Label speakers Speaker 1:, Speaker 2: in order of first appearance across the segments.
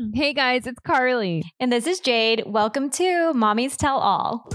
Speaker 1: Mm-hmm. Hey guys, it's Carly.
Speaker 2: And this is Jade. Welcome to Mommies Tell All.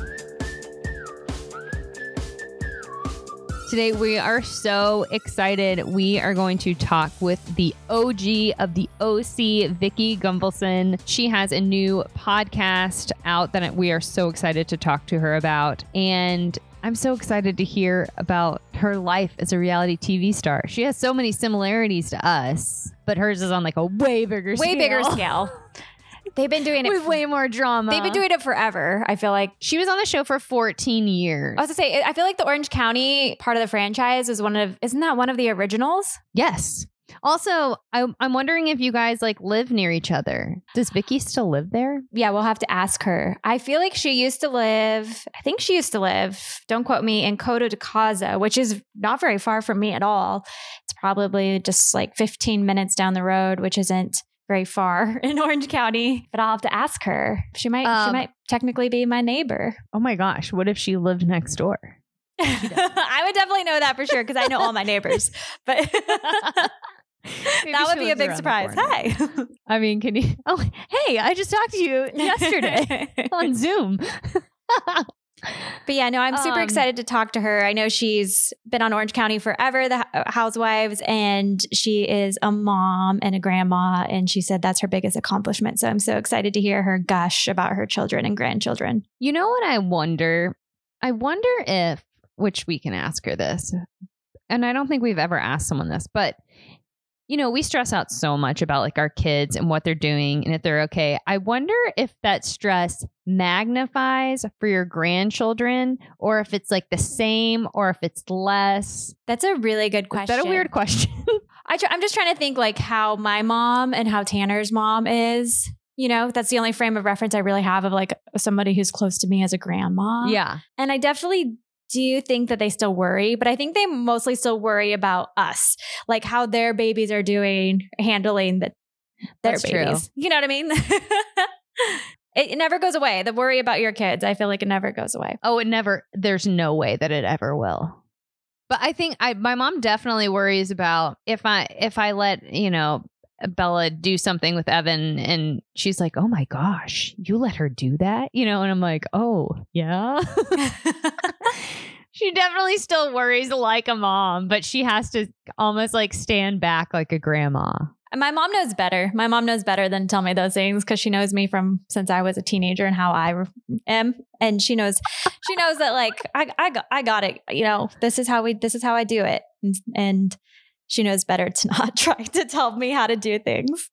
Speaker 1: Today we are so excited. We are going to talk with the OG of the OC, Vicki Gunvalson. She has a new podcast out that we are so excited to talk to her about. And I'm so excited to hear about her life as a reality TV star. She has so many similarities to us, but hers is on like a way bigger
Speaker 2: Way
Speaker 1: scale.
Speaker 2: bigger scale. They've been doing it.
Speaker 1: With way more drama.
Speaker 2: They've been doing it forever. I feel like.
Speaker 1: She was on the show for 14 years.
Speaker 2: I was to say, I feel like the Orange County part of the franchise is one of. Isn't that one of the originals?
Speaker 1: Yes. Also, I'm, I'm wondering if you guys like live near each other. Does Vicki still live there?
Speaker 2: Yeah, we'll have to ask her. I feel like she used to live. I think she used to live. Don't quote me in Coto de Caza, which is not very far from me at all. It's probably just like 15 minutes down the road, which isn't very far in Orange County. But I'll have to ask her. She might. she
Speaker 1: Um,
Speaker 2: might technically be my neighbor.
Speaker 1: Oh my gosh, what if she lived next door?
Speaker 2: I would definitely know that for sure because I know all my neighbors. But that would be a big surprise.
Speaker 1: corner.
Speaker 2: Hey.
Speaker 1: I mean, can you? Oh, hey, I just talked to you yesterday on Zoom.
Speaker 2: But yeah, no, I'm super
Speaker 1: Um,
Speaker 2: excited to talk to her. I know she's been on Orange County forever, the Housewives, and she is a mom and a grandma. And she said that's her biggest accomplishment. So I'm so excited to hear her gush about her children and grandchildren.
Speaker 1: you know what I wonder? I wonder if, which we can ask her this, and I don't think we've ever asked someone this, but you know, we stress out so much about like our kids and what they're doing and if they're okay. I wonder if that stress magnifies for your grandchildren or if it's like the same or if it's less.
Speaker 2: That's a really good
Speaker 1: Is
Speaker 2: question.
Speaker 1: that a weird question?
Speaker 2: I tr- I'm just trying to think like how my mom and how Tanner's mom is. You know, that's the only frame of reference I really have of like somebody who's close to me as a grandma.
Speaker 1: yeah.
Speaker 2: And I definitely do you think that they still worry, but I think they mostly still worry about us, like how their babies are doing, handling the, their
Speaker 1: That's true.
Speaker 2: babies. You know what I mean? it, it never goes away. The worry about your kids, I feel like it never goes away.
Speaker 1: Oh, it never, there's no way that it ever will. But I think I, my mom definitely worries about if I, if I let, you know, Bella do something with Evan and she's like, oh my gosh, you let her do that? You know, and I'm like, oh, yeah. she definitely still worries like a mom, but she has to almost like stand back like a grandma.
Speaker 2: My mom knows better. My mom knows better than tell me those things because she knows me from since I was a teenager and how I am, and she knows she knows that like I I got, I got it. You know, this is how we this is how I do it, and, and she knows better to not try to tell me how to do things.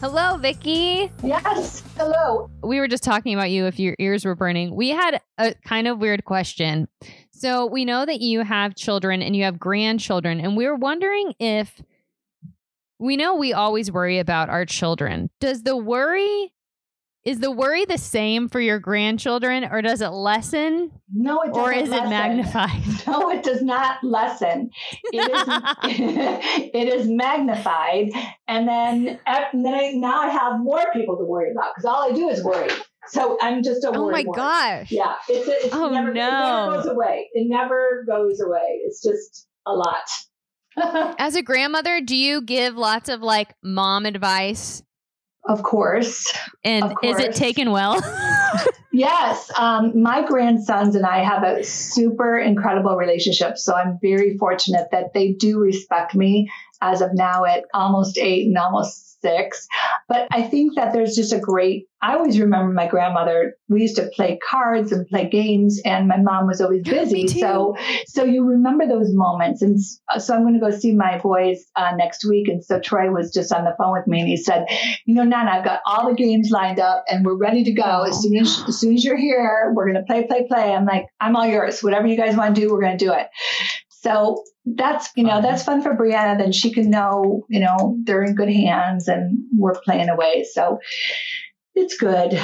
Speaker 1: Hello, Vicki.
Speaker 3: Yes. Hello.
Speaker 1: we were just talking about you if your ears were burning. We had a kind of weird question. So we know that you have children and you have grandchildren, and we were wondering if we know we always worry about our children. Does the worry is the worry the same for your grandchildren, or does it lessen,
Speaker 3: No, it doesn't.
Speaker 1: or is it
Speaker 3: lessen.
Speaker 1: magnified?
Speaker 3: No, it does not lessen. It is. it is magnified, and then and then I, now I have more people to worry about because all I do is worry. So I'm just a
Speaker 1: oh
Speaker 3: worry.
Speaker 1: oh my
Speaker 3: wart.
Speaker 1: gosh!
Speaker 3: Yeah, it's, it's
Speaker 1: Oh,
Speaker 3: never, it
Speaker 1: no.
Speaker 3: never goes away. It never goes away. It's just a lot.
Speaker 1: As a grandmother, do you give lots of like mom advice,
Speaker 3: of course.
Speaker 1: and
Speaker 3: Of
Speaker 1: is it taken well?
Speaker 3: Yes, um, my grandsons and I have a super incredible relationship. So I'm very fortunate that they do respect me as of now at almost eight and almost six. But I think that there's just a great, I always remember my grandmother, we used to play cards and play games and my mom was always busy. So, so you remember those moments. And so I'm going to go see my boys uh, next week. And so Troy was just on the phone with me and he said, you know, Nana, I've got all the games lined up and we're ready to go. As soon as, as soon as you're here, we're going to play, play, play. I'm like, I'm all yours. Whatever you guys want to do, we're going to do it. So that's, you know, uh-huh. that's fun for Briana. Then she can know, you know, they're in good hands and we're playing away. So it's good.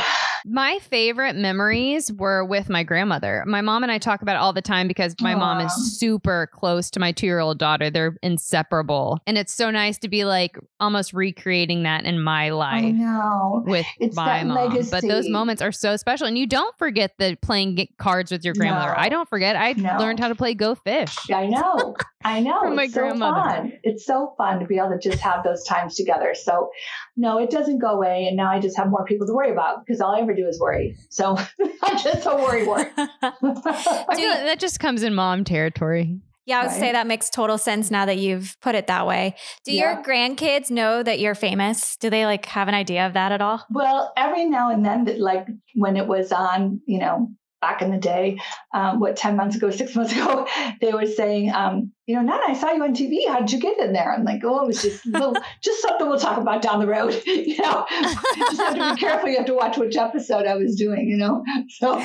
Speaker 1: My favorite memories were with my grandmother. My mom and I talk about it all the time because my mom is super close to my two year old daughter. They're inseparable. And it's so nice to be like almost recreating that in my
Speaker 3: I
Speaker 1: life.
Speaker 3: know.
Speaker 1: With
Speaker 3: It's
Speaker 1: my mom, but those moments are so special, and you don't forget the playing cards with your grandmother.
Speaker 3: No.
Speaker 1: I don't forget. I
Speaker 3: No.
Speaker 1: learned how to play Go Fish.
Speaker 3: I know. I know.
Speaker 1: From my
Speaker 3: it's so
Speaker 1: grandmother.
Speaker 3: fun. It's so fun to be able to just have those times together. So, no, it doesn't go away. And now I just have more people to worry about because all I ever do is worry. So I'm just a worry wart.
Speaker 1: I that just comes in mom territory.
Speaker 2: Yeah, I would say that makes total sense now that you've put it that way. Do
Speaker 3: Yeah.
Speaker 2: your grandkids know that you're famous? Do they like have an idea of that at all?
Speaker 3: Well, every now and then, like when it was on, you know, back in the day, um, what, 10 months ago, six months ago, they were saying, um, you know, Nana, I saw you on TV. How did you get in there? I'm like, oh, it was just, little, just something we'll talk about down the road. you know, just have to be careful. You have to watch which episode I was doing, you know? So,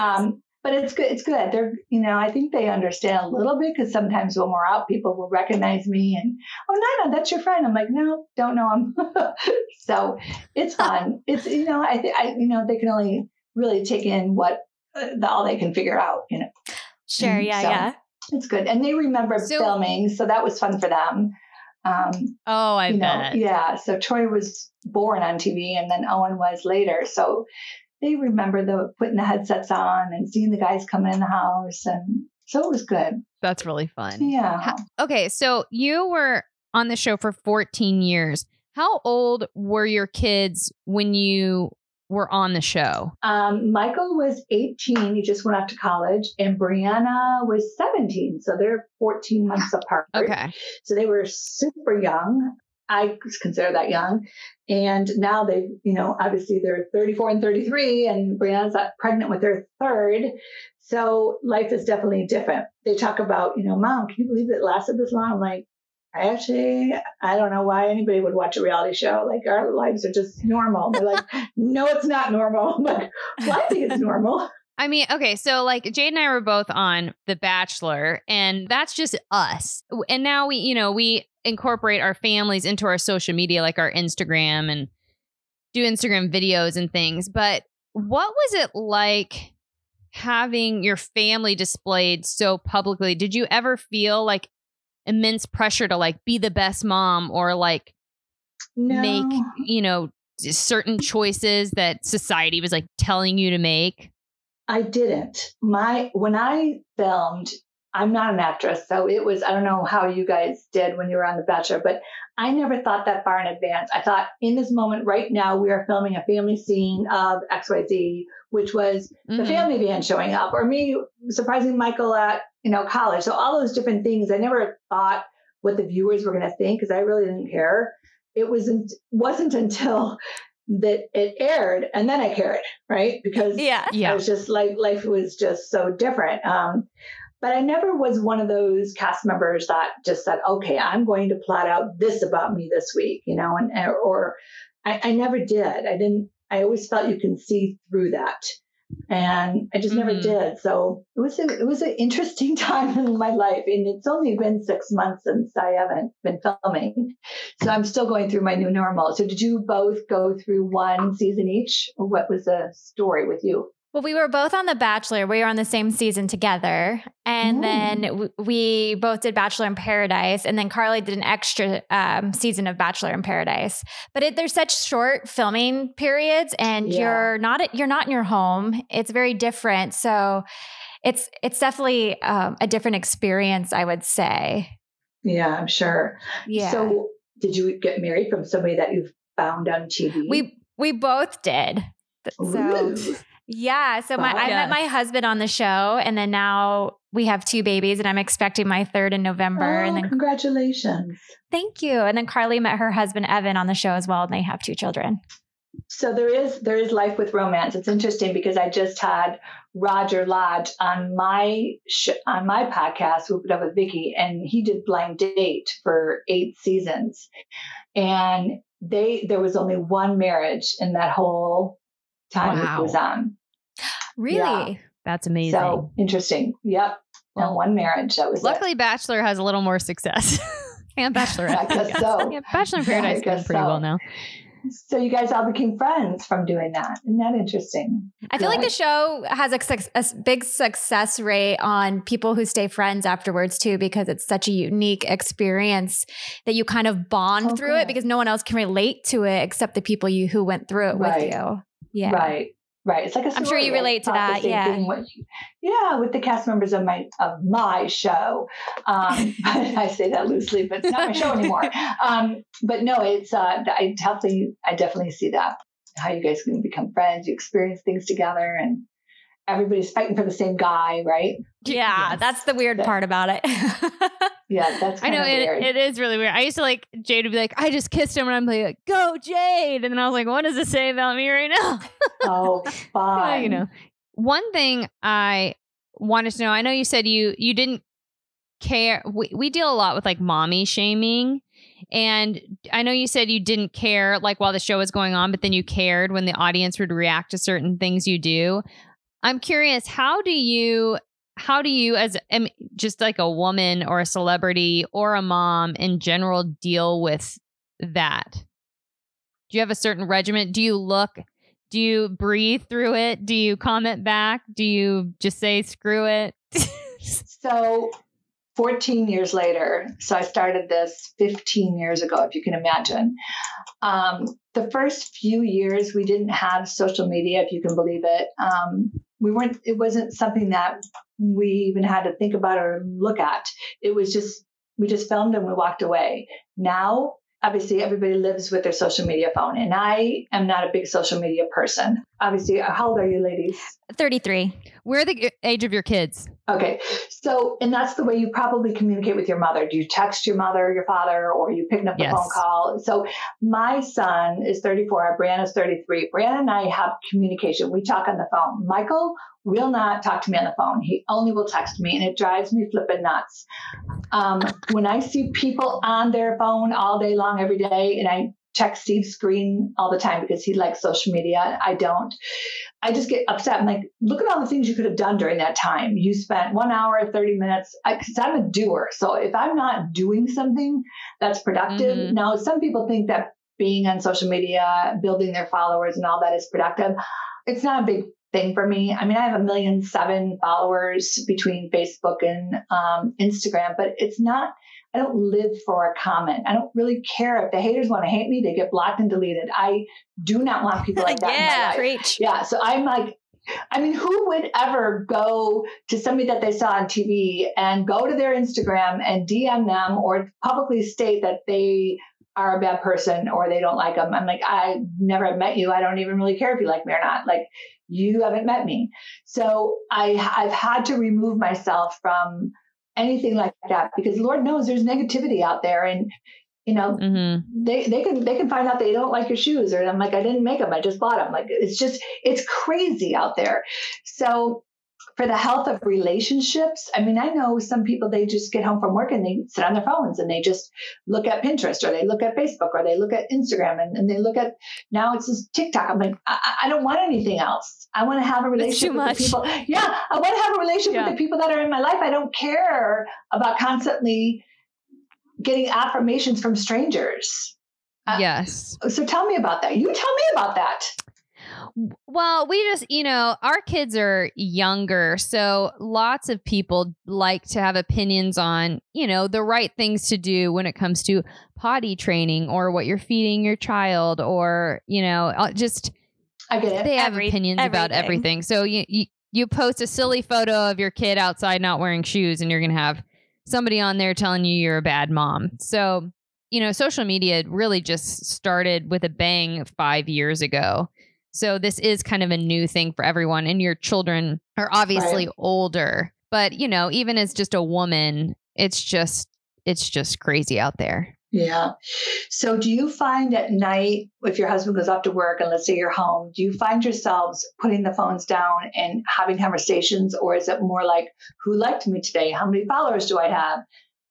Speaker 3: um, but it's good. It's good. They're, you know, I think they understand a little bit because sometimes when we're out, people will recognize me and, oh, Nana, that's your friend. I'm like, no, don't know him. so it's fun. It's, you know, I think, I, you know, they can only really take in what the, all they can figure out, you know,
Speaker 2: Sure, yeah,
Speaker 3: So-
Speaker 2: yeah.
Speaker 3: it's good. And they remember
Speaker 1: So-
Speaker 3: filming. So that was fun for them. Um,
Speaker 1: Oh, I
Speaker 3: you know,
Speaker 1: bet.
Speaker 3: yeah. So Troy was born on TV and then Owen was later. So they remember the putting the headsets on and seeing the guys coming in the house. And so it was good.
Speaker 1: That's really fun.
Speaker 3: Yeah.
Speaker 1: Okay, so you were on the show for 14 years. How old were your kids when you were on the show?
Speaker 3: Um, Michael was 18. He just went off to college. And Briana was 17. So they're 14 months apart.
Speaker 1: Okay.
Speaker 3: So they were super young. I consider that young. And now they, you know, obviously they're 34 and 33, and Briana's pregnant with her third. So life is definitely different. They talk about, you know, mom, can you believe it lasted this long? I'm like, I actually, I don't know why anybody would watch a reality show. Like our lives are just normal. They're like, no, it's not normal. I'm like, well, I think it's normal.
Speaker 1: I mean, okay, so like Jade and I were both on The Bachelor, and that's just us. And now we, you know, we incorporate our families into our social media, like our Instagram and do Instagram videos and things. But what was it like having your family displayed so publicly? Did you ever feel like immense pressure to like be the best mom or like
Speaker 3: No.
Speaker 1: make, you know, certain choices that society was like telling you to make?
Speaker 3: I didn't. My when I filmed, I'm not an actress, so it was I don't know how you guys did when you were on The Bachelor, but I never thought that far in advance. I thought in this moment right now we are filming a family scene of XYZ, which was the
Speaker 1: Mhm.
Speaker 3: family van showing up, or me surprising Michael at you know college. So all those different things. I never thought what the viewers were going to think because I really didn't care. It wasn't wasn't until that it aired and then I cared, right? Because
Speaker 2: Yeah.
Speaker 1: Yeah.
Speaker 3: it was just like life was just so different. Um, but I never was one of those cast members that just said, "Okay, I'm going to plot out this about me this week," you know, and or I, I never did. I didn't. I always felt you can see through that, and I just never
Speaker 1: Mhm.
Speaker 3: did. So it was a, it was an interesting time in my life, and it's only been six months since I haven't been filming, so I'm still going through my new normal. So did you both go through one season each, what was the story with you?
Speaker 2: Well, we were both on The Bachelor. We were on the same season together. And
Speaker 3: Mm.
Speaker 2: then w- we both did Bachelor in Paradise. And then Carly did an extra um, season of Bachelor in Paradise. But it, there's such short filming periods, and
Speaker 3: Yeah.
Speaker 2: you're not you're not in your home. It's very different. So it's it's definitely um, a different experience, I would say.
Speaker 3: Yeah, I'm sure.
Speaker 2: Yeah.
Speaker 3: So, did you get married from somebody that you found on TV?
Speaker 2: we we both did. So. Yeah. So my. I
Speaker 1: Yes.
Speaker 2: met my husband on the show, and then now we have two babies, and I'm expecting my third in November.
Speaker 3: Oh,
Speaker 2: and then
Speaker 3: congratulations.
Speaker 2: thank you. And then Carly met her husband Evan on the show as well, and they have two children.
Speaker 3: So there is there is life with romance. It's interesting because I just had Roger Lodge on my sh- on my podcast, Whoop It Up with Vicki, and he did Blind Date for eight seasons, and they there was only one marriage in that whole time
Speaker 1: Wow.
Speaker 3: it was on.
Speaker 2: Really?
Speaker 3: Yeah.
Speaker 1: That's amazing.
Speaker 3: So interesting. Yep,
Speaker 1: Well,
Speaker 3: one marriage. That was it.
Speaker 1: Luckily, Bachelor has a little more success. and Bachelorette.
Speaker 3: I guess so.
Speaker 1: Yeah, Bachelor in
Speaker 3: Yeah,
Speaker 1: Paradise is doing pretty
Speaker 3: so.
Speaker 1: well now.
Speaker 3: So you guys all became friends from doing that. Isn't that interesting?
Speaker 2: I feel like the show has a, a, big success rate on people who stay friends afterwards too, because it's such a unique experience that you kind of bond oh, through good. it because no one else can relate to it except the people you who went through it right. with you. Yeah.
Speaker 3: Right. Right. It's like a
Speaker 2: I'm sure you relate to that. Yeah.
Speaker 3: With, yeah. With the cast members of my, of my show. Um, I say that loosely, but it's not my show anymore. Um, but no, it's, uh, I definitely, I definitely see that how you guys can become friends. You experience things together and everybody's fighting for the same guy, right?
Speaker 2: Yeah, yes. that's the weird part about it.
Speaker 3: yeah, that's I know
Speaker 1: it, it is really weird. I used to like Jade to be like, I just kissed him, and I'm like, go Jade, and then I was like, what does this say about me right now?
Speaker 3: oh, fine.
Speaker 1: you know, one thing I wanted to know. I know you said you you didn't care. We we deal a lot with like mommy shaming. And I know you said you didn't care like while the show was going on, but then you cared when the audience would react to certain things you do. I'm curious, how do you how do you as just like a woman or a celebrity or a mom in general deal with that? Do you have a certain regiment? Do you look do you breathe through it? Do you comment back? Do you just say screw it?
Speaker 3: so 14 years later, so I started this 15 years ago, if you can imagine. Um, the first few years, we didn't have social media, if you can believe it. Um, we weren't it wasn't something that we even had to think about or look at. It was just we just filmed and we walked away. Now obviously everybody lives with their social media phone and i am not a big social media person obviously how old are you ladies?
Speaker 2: 33
Speaker 1: we're the age of your kids.
Speaker 3: Okay so and that's the way you probably communicate with your mother. Do you text your mother your father or you picking up the yes. phone call? So my son is 34 briana is 33 briana and i have communication. We talk on the phone. Michael will not talk to me on the phone. He only will text me, and it drives me flipping nuts. Um, when I see people on their phone all day long, every day, and I check Steve's screen all the time because he likes social media. I don't. I just get upset. I'm like, look at all the things you could have done during that time. You spent one hour, 30 minutes, because I'm a doer. So if I'm not doing something that's productive, mm-hmm. now some people think that being on social media, building their followers and all that is productive. It's not a big thing for me. I mean, I have a million seven followers between Facebook and um, Instagram, but it's not, I don't live for a comment. I don't really care if the haters want to hate me, they get blocked and deleted. I do not want people like that.
Speaker 2: yeah, preach.
Speaker 3: Yeah. So I'm like, I mean, who would ever go to somebody that they saw on TV and go to their Instagram and DM them or publicly state that they are a bad person or they don't like them? I'm like, I never met you. I don't even really care if you like me or not. Like, you haven't met me. So I, I've had to remove myself from anything like that because Lord knows there's negativity out there and you know mm-hmm. they they can they can find out they don't like your shoes or I'm like I didn't make them I just bought them like it's just it's crazy out there so for the health of relationships, I mean, I know some people, they just get home from work and they sit on their phones and they just look at Pinterest or they look at Facebook or they look at Instagram and, and they look at, now it's just TikTok. I'm like, I, I don't want anything else. I want to have a relationship with the people. Yeah. I want to have a relationship yeah. with the people that are in my life. I don't care about constantly getting affirmations from strangers.
Speaker 1: Uh, yes.
Speaker 3: Uh, so tell me about that. You tell me about that.
Speaker 1: Well, we just, you know, our kids are younger. So lots of people like to have opinions on, you know, the right things to do when it comes to potty training or what you're feeding your child or, you know, uh, just.
Speaker 3: I get it.
Speaker 1: They have Every, opinions everything. about everything. So you, you, you post a silly photo of your kid outside not wearing shoes and you're going to have somebody on there telling you you're a bad mom. So, you know, social media really just started with a bang five years ago. So this is kind of a new thing for everyone. And your children are obviously right. older. But, you know, even as just a woman, it's just it's just crazy out there.
Speaker 3: Yeah. So do you find at night if your husband goes off to work and let's say you're home, do you find yourselves putting the phones down and having conversations or is it more like who liked me today? How many followers do I have?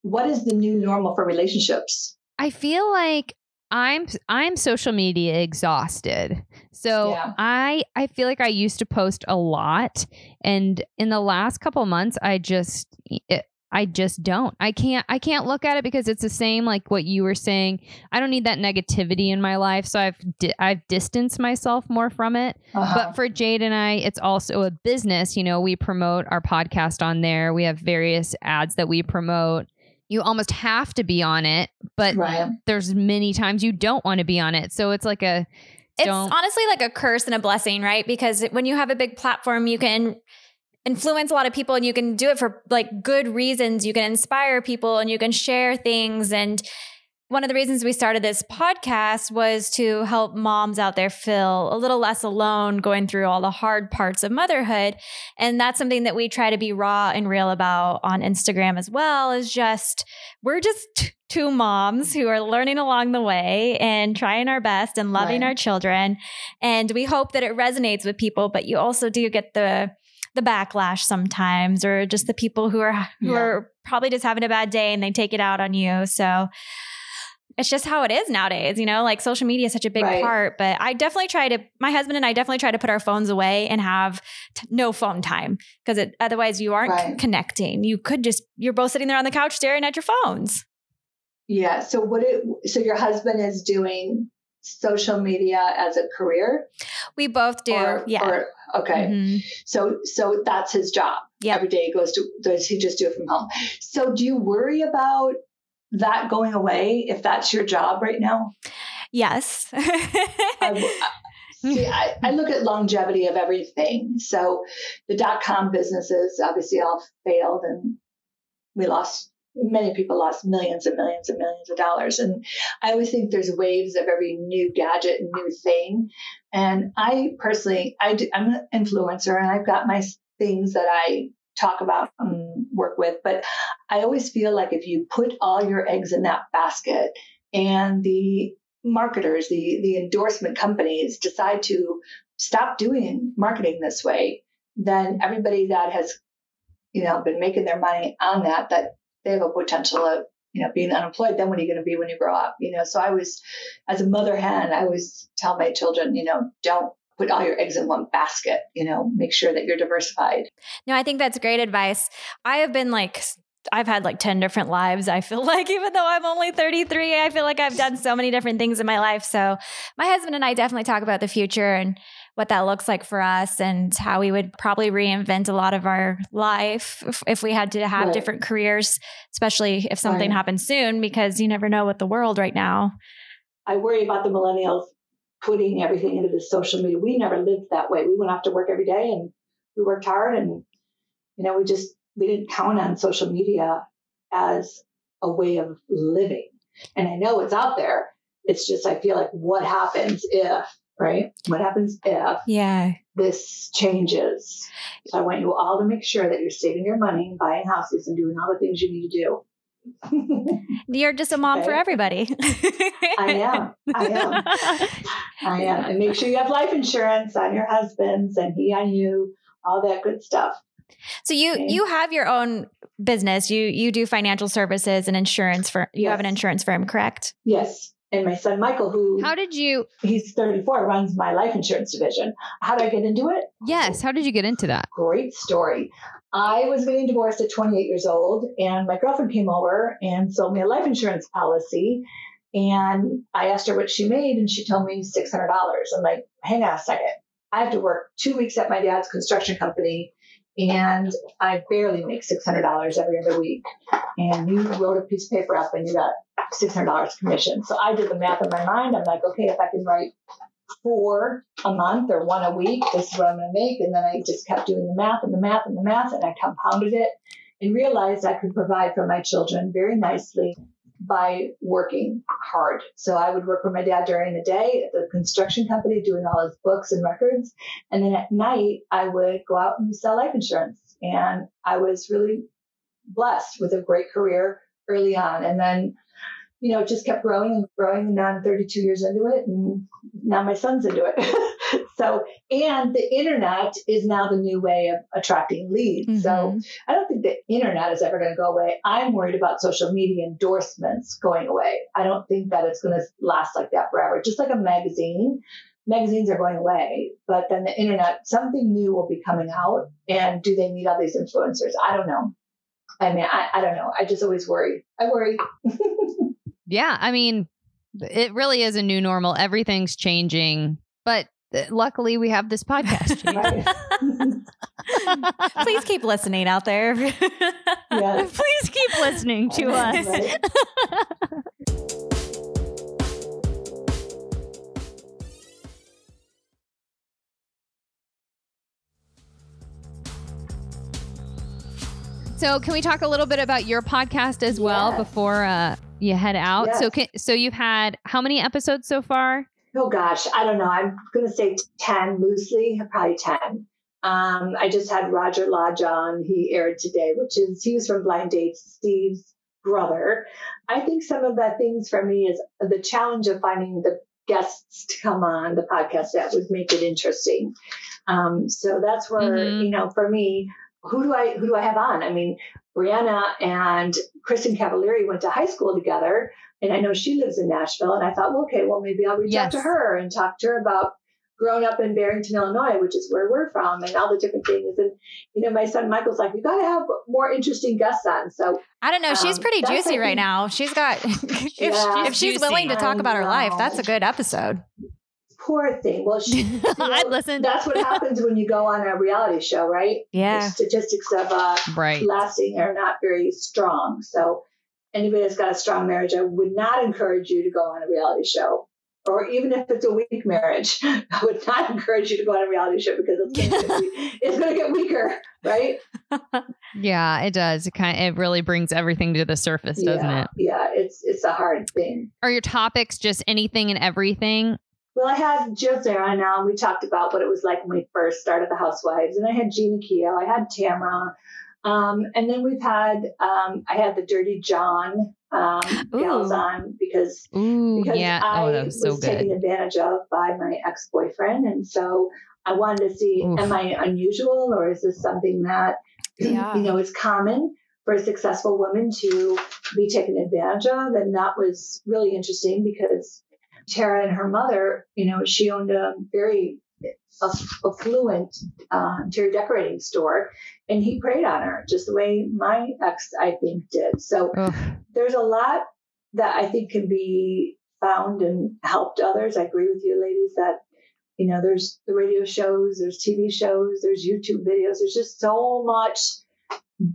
Speaker 3: What is the new normal for relationships?
Speaker 1: I feel like I'm I'm social media exhausted. So yeah. I I feel like I used to post a lot and in the last couple months I just it, I just don't. I can't I can't look at it because it's the same like what you were saying. I don't need that negativity in my life, so I've di- I've distanced myself more from it.
Speaker 3: Uh-huh.
Speaker 1: But for Jade and I, it's also a business, you know, we promote our podcast on there. We have various ads that we promote. You almost have to be on it, but
Speaker 3: right.
Speaker 1: there's many times you don't want to be on it. So it's like a
Speaker 2: It's
Speaker 1: don't
Speaker 2: honestly like a curse and a blessing, right? Because when you have a big platform, you can influence a lot of people and you can do it for like good reasons. You can inspire people and you can share things. And one of the reasons we started this podcast was to help moms out there feel a little less alone going through all the hard parts of motherhood. And that's something that we try to be raw and real about on Instagram as well, is just we're just two moms who are learning along the way and trying our best and loving
Speaker 3: Right.
Speaker 2: our children. And we hope that it resonates with people, but you also do get the the backlash sometimes or just the people who are who
Speaker 3: Yeah.
Speaker 2: are probably just having a bad day and they take it out on you. So it's just how it is nowadays, you know, like social media is such a big
Speaker 3: Right.
Speaker 2: part, but I definitely try to my husband and I definitely try to put our phones away and have t- no phone time because it otherwise you aren't
Speaker 3: Right.
Speaker 2: connecting. You could just you're both sitting there on the couch staring at your phones.
Speaker 3: Yeah. So what it so your husband is doing social media as a career?
Speaker 2: We both do.
Speaker 3: Or,
Speaker 2: yeah.
Speaker 3: or- okay.
Speaker 2: Mhm.
Speaker 3: So so that's his job.
Speaker 2: Yep.
Speaker 3: Every day he goes to does he just do it from home? So do you worry about that going away if that's your job right now?
Speaker 2: Yes.
Speaker 3: I, w- I- see, I, I look at longevity of everything. So the dot com businesses obviously all failed and we lost many people lost millions and millions and millions of dollars. And I always think there's waves of every new gadget and new thing. And I personally, I do, I'm an influencer and I've got my things that I talk about and work with. But I always feel like if you put all your eggs in that basket and the marketers, the, the endorsement companies decide to stop doing marketing this way, then everybody that has, you know, been making their money on that, that they have a potential of, you know, being unemployed. Then what are you going to be when you grow up? You know, so I was, as a mother hen, I always tell my children, you know, don't put all your eggs in one basket, you know, make sure that you're diversified.
Speaker 2: No, I think that's great advice. I have been like, I've had like 10 different lives. I feel like, even though I'm only 33, I feel like I've done so many different things in my life. So, my husband and I definitely talk about the future and what that looks like for us and how we would probably reinvent a lot of our life if, if we had to have
Speaker 3: Right.
Speaker 2: different careers, especially if something
Speaker 3: Right.
Speaker 2: happens soon, because you never know what the world right now.
Speaker 3: I worry about the millennials putting everything into the social media. We never lived that way. We went off to work every day and we worked hard and you know, we just we didn't count on social media as a way of living. And I know it's out there. It's just I feel like what happens if, right? What happens if
Speaker 2: Yeah.
Speaker 3: this changes? So I want you all to make sure that you're saving your money and buying houses and doing all the things you need to do.
Speaker 2: You're just a mom for everybody.
Speaker 3: I am. I am. I am. And make sure you have life insurance on your husband's and he on you, all that good stuff.
Speaker 2: So you
Speaker 3: Okay.
Speaker 2: you have your own business. You you do financial services and insurance for you have an insurance firm, correct?
Speaker 3: Yes. And my son Michael, who
Speaker 1: How did you
Speaker 3: he's 34, runs my life insurance division. How did I get into it?
Speaker 1: Yes, how did you get into that?
Speaker 3: Great story. I was getting divorced at 28 years old, and my girlfriend came over and sold me a life insurance policy. And I asked her what she made, and she told me $600. I'm like, hang on a second. I have to work two weeks at my dad's construction company, and I barely make $600 every other week. And you wrote a piece of paper up, and you got $600 commission. So I did the math in my mind. I'm like, okay, if I can write four a month or one a week, this is what I'm going to make. And then I just kept doing the math and the math and the math, and I compounded it and realized I could provide for my children very nicely by working hard. So I would work for my dad during the day at the construction company doing all his books and records. And then at night, I would go out and sell life insurance. And I was really blessed with a great career early on. And then, you know, just kept growing and growing. And now I'm 32 years into it. And now my son's into it. so, and the internet is now the new way of attracting leads. So
Speaker 2: Mhm.
Speaker 3: I don't think the internet is ever going to go away. I'm worried about social media endorsements going away. I don't think that it's going to last like that forever. Just like a magazine, magazines are going away, but then the internet, something new will be coming out. And do they need all these influencers? I don't know. I mean, I, I don't know. I just always worry. I worry.
Speaker 1: yeah. I mean, it really is a new normal. Everything's changing, but luckily we have this podcast.
Speaker 2: Please keep listening out there.
Speaker 1: yes. Please keep listening to us. Right. So, can we talk a little bit about your podcast as well before uh, you head out? Yes. So, can, so you've had how many episodes so far?
Speaker 3: Oh gosh, I don't know. I'm going to say ten loosely, probably ten. Um, I just had Roger Lodge on. He aired today, which is he was from Blind Dates, Steve's brother. I think some of the things for me is the challenge of finding the guests to come on the podcast that would make it interesting. Um, so that's where mm-hmm. you know, for me, who do I who do I have on? I mean, Briana and Kristin Cavallari went to high school together, and I know she lives in Nashville. And I thought, well, okay, well maybe I'll reach yes. out to her and talk to her about growing up in Barrington, Illinois, which is where we're from, and all the different things. And you know, my son Michael's like, you got to have more interesting guests on. So
Speaker 2: I don't know. She's um, pretty juicy right now. She's got if, yeah, if she's willing to talk about her life, that's a good episode
Speaker 3: poor thing. Well, she, you know,
Speaker 1: I'd listen.
Speaker 3: That's what happens when you go on a reality show, right?
Speaker 2: Yeah.
Speaker 3: The statistics of uh,
Speaker 1: right.
Speaker 3: lasting are not very strong. So, anybody that's got a strong marriage, I would not encourage you to go on a reality show. Or even if it's a weak marriage, I would not encourage you to go on a reality show because it's going to, it's going to get weaker, right?
Speaker 1: yeah, it does. It kind of, it really brings everything to the surface, doesn't
Speaker 3: yeah,
Speaker 1: it?
Speaker 3: Yeah, it's it's a hard thing.
Speaker 1: Are your topics just anything and everything?
Speaker 3: Well, I had Jill Zarin on. We talked about what it was like when we first started the Housewives, and I had Jeana Keough, I had Tamra, um, and then we've had um, I had the Dirty John um, gals on because
Speaker 1: Ooh,
Speaker 3: because
Speaker 1: yeah.
Speaker 3: I
Speaker 1: oh, was, so
Speaker 3: was taken advantage of by my ex boyfriend, and so I wanted to see: Oof. am I unusual, or is this something that yeah. you know is common? for a successful woman to be taken advantage of. And that was really interesting because Terra and her mother, you know, she owned a very affluent uh, interior decorating store, and he preyed on her just the way my ex, I think, did. So Ugh. there's a lot that I think can be found and helped others. I agree with you, ladies, that you know, there's the radio shows, there's TV shows, there's YouTube videos. There's just so much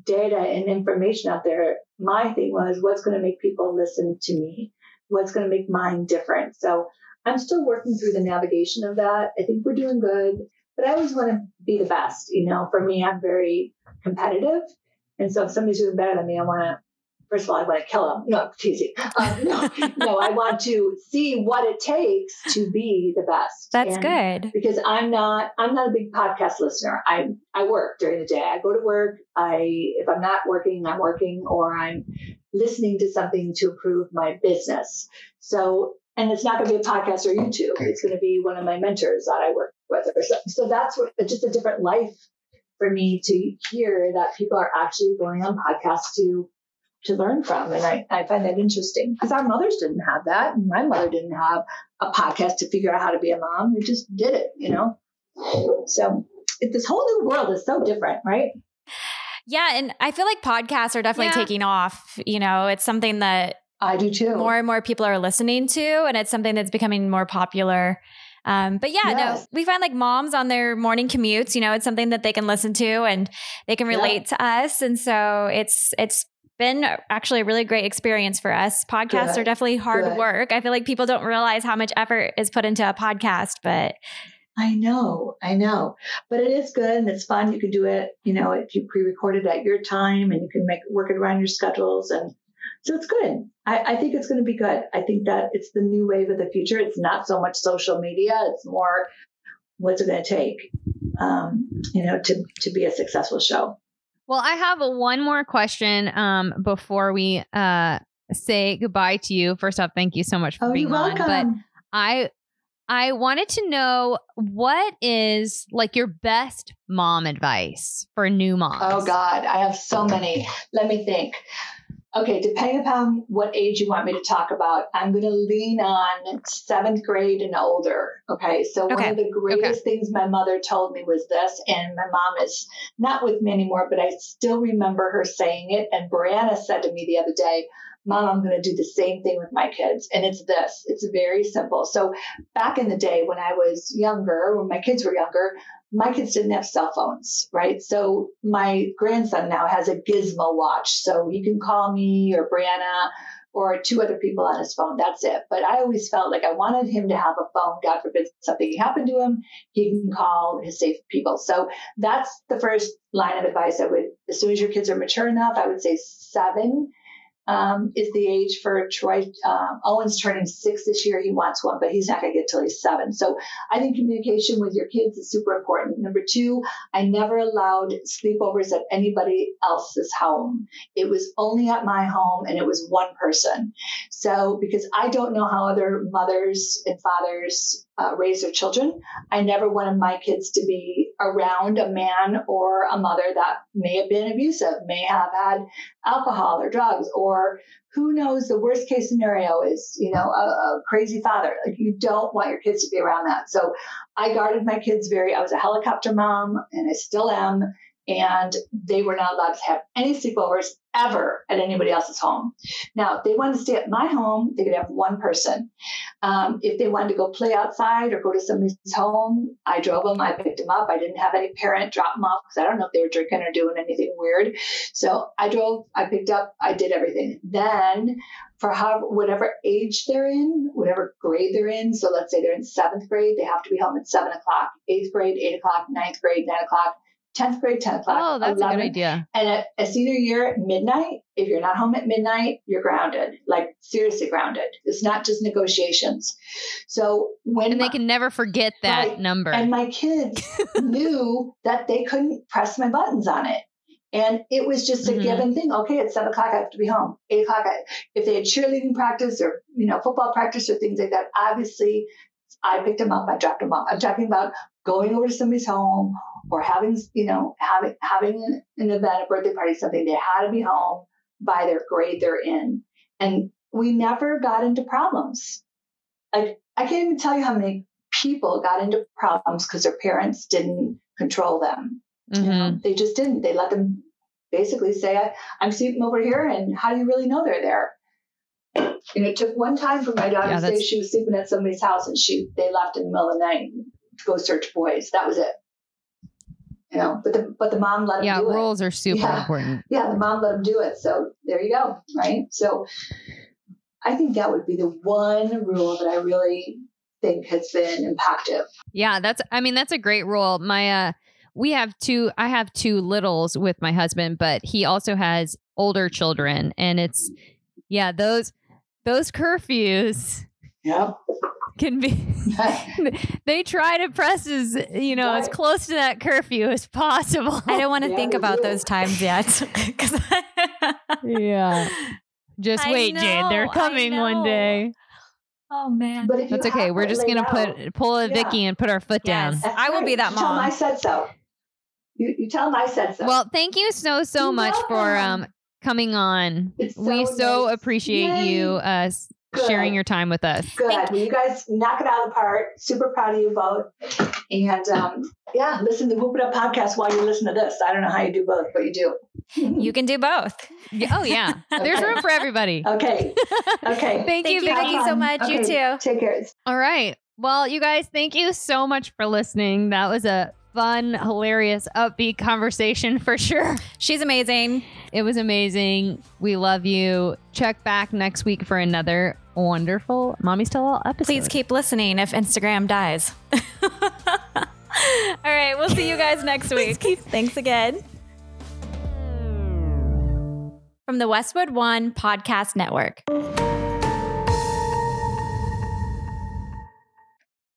Speaker 3: data and information out there. My thing was, what's going to make people listen to me? what's going to make mine different. So I'm still working through the navigation of that. I think we're doing good, but I always want to be the best. You know, for me, I'm very competitive. And so if somebody's doing better than me, I want to, first of all, I want to kill them. No, teasing. Um, no, no, I want to see what it takes to be the best.
Speaker 2: That's and good.
Speaker 3: Because I'm not, I'm not a big podcast listener. I, I work during the day. I go to work. I, if I'm not working, I'm working or I'm listening to something to improve my business. So, and it's not going to be a podcast or YouTube. It's going to be one of my mentors that I work with or something. So that's what, just a different life for me to hear that people are actually going on podcasts to to learn from. And I, I find that interesting because our mothers didn't have that. And my mother didn't have a podcast to figure out how to be a mom. We just did it, you know? So it, this whole new world is so different, right?
Speaker 2: Yeah, and I feel like podcasts are definitely yeah. taking off. You know, it's something that
Speaker 3: I do too.
Speaker 2: More and more people are listening to, and it's something that's becoming more popular. Um, but yeah, yes. no, we find like moms on their morning commutes. You know, it's something that they can listen to and they can relate to us, and so it's it's been actually a really great experience for us. Podcasts Good. are definitely hard Good. work. I feel like people don't realize how much effort is put into a podcast, but
Speaker 3: I know, I know, but it is good and it's fun. You can do it, you know, if you pre-record it at your time and you can make work it around your schedules, and so it's good. I, I think it's going to be good. I think that it's the new wave of the future. It's not so much social media; it's more what's it going to take, um, you know, to to be a successful show.
Speaker 1: Well, I have one more question um, before we uh, say goodbye to you. First off, thank you so much for
Speaker 3: oh,
Speaker 1: being
Speaker 3: on.
Speaker 1: But I I wanted to know what is like your best mom advice for new moms.
Speaker 3: Oh God, I have so many. Let me think. Okay, depending upon what age you want me to talk about, I'm going to lean on seventh grade and older. Okay, so one of the greatest things my mother told me was this, and my mom is not with me anymore, but I still remember her saying it. And Briana said to me the other day, Mom, I'm going to do the same thing with my kids. And it's this it's very simple. So, back in the day when I was younger, when my kids were younger, my kids didn't have cell phones, right? So my grandson now has a gizmo watch. So he can call me or Briana or two other people on his phone. That's it. But I always felt like I wanted him to have a phone. God forbid something happened to him, he can call his safe people. So that's the first line of advice I would, as soon as your kids are mature enough, I would say seven um, is the age for Troy. Um, Owen's turning six this year. He wants one, but he's not going to get till he's seven. So I think communication with your kids is super important. Number two, I never allowed sleepovers at anybody else's home. It was only at my home and it was one person. So because I don't know how other mothers and fathers uh, raise their children, I never wanted my kids to be around a man or a mother that may have been abusive, may have had alcohol or drugs, or who knows, the worst case scenario is, you know, a, a crazy father. Like you don't want your kids to be around that. So I guarded my kids very, I was a helicopter mom and I still am. And they were not allowed to have any sleepovers ever at anybody else's home. Now, they wanted to stay at my home, they could have one person. Um, if they wanted to go play outside or go to somebody's home, I drove them, I picked them up. I didn't have any parent drop them off because I don't know if they were drinking or doing anything weird. So I drove, I picked up, I did everything. Then for however, whatever age they're in, whatever grade they're in. So let's say they're in seventh grade, they have to be home at seven o'clock. Eighth grade, eight o'clock. Ninth grade, nine o'clock. Tenth grade, ten o'clock.
Speaker 1: Oh, that's a good idea.
Speaker 3: and a senior year at midnight, if you're not home at midnight, you're grounded, like seriously grounded. It's not just negotiations. So when
Speaker 1: And they
Speaker 3: my-
Speaker 1: can never forget that
Speaker 3: Right.
Speaker 1: number.
Speaker 3: and my kids knew that they couldn't press my buttons on it. And it was just a
Speaker 1: Mhm.
Speaker 3: given thing. Okay, at seven o'clock, I have to be home. Eight o'clock, I, if they had cheerleading practice or you know football practice or things like that, obviously, I picked them up. I dropped them off. I'm talking about going over to somebody's home or having you know having having an, event, a birthday party, something. They had to be home by their grade they're in, and we never got into problems. Like I can't even tell you how many people got into problems because their parents didn't control them. You know,
Speaker 1: Mhm.
Speaker 3: they just didn't. They let them basically say, I, I'm sleeping over here, and how do you really know they're there? And it took one time for my daughter
Speaker 1: Yeah,
Speaker 3: to say she was sleeping at somebody's house and she they left in the middle of the night to go search boys. That was it. You know, but the but the mom let him
Speaker 1: Yeah,
Speaker 3: do it.
Speaker 1: Yeah, rules are super
Speaker 3: Yeah.
Speaker 1: important.
Speaker 3: Yeah, the mom let him do it. So there you go. Right. So I think that would be the one rule that I really think has been impactful.
Speaker 1: Yeah, that's I mean that's a great rule. My uh we have two I have two littles with my husband, but he also has older children and it's yeah, those those curfews
Speaker 3: Yep.
Speaker 1: Can be they try to press as you know as close to that curfew as possible.
Speaker 2: I don't want to
Speaker 3: Yeah,
Speaker 2: think about
Speaker 3: do.
Speaker 2: those times yet
Speaker 1: yeah. Just
Speaker 2: I
Speaker 1: wait, Jade. They're coming one day.
Speaker 2: oh man.
Speaker 3: But if you
Speaker 1: That's okay. We're just gonna
Speaker 3: out-
Speaker 1: put pull a
Speaker 3: Yeah.
Speaker 1: Vicki and put our foot down.
Speaker 3: That's
Speaker 2: I will be that
Speaker 3: mom. Tell them I said so. You, you tell them I said so.
Speaker 1: Well, thank you so so
Speaker 3: You're
Speaker 1: much for um coming on.
Speaker 3: It's
Speaker 1: we
Speaker 3: so
Speaker 1: so
Speaker 3: nice.
Speaker 1: appreciate
Speaker 3: Yay.
Speaker 1: you uh s-
Speaker 3: Good.
Speaker 1: sharing your time with us.
Speaker 3: Good.
Speaker 2: Thank-
Speaker 3: Well, you guys knock it out of the park. Super proud of you both. And um, yeah, listen to Whoop It Up podcast while you listen to this. I don't know how you do both, but you do.
Speaker 2: You can do both.
Speaker 1: Oh yeah. There's
Speaker 3: Okay.
Speaker 1: room for everybody.
Speaker 3: Okay. Okay.
Speaker 1: Thank, you,
Speaker 2: you,
Speaker 1: Vicki.
Speaker 2: Vicki, so much. You too.
Speaker 3: Take care.
Speaker 1: All right. Well, you guys, thank you so much for listening. That was a fun, hilarious, upbeat conversation for sure.
Speaker 2: She's amazing.
Speaker 1: It was amazing. We love you. Check back next week for another wonderful Mommies Tell All episode.
Speaker 2: Please keep listening if Instagram dies. All right, we'll see you guys next week. Thanks again. From the Westwood One Podcast Network.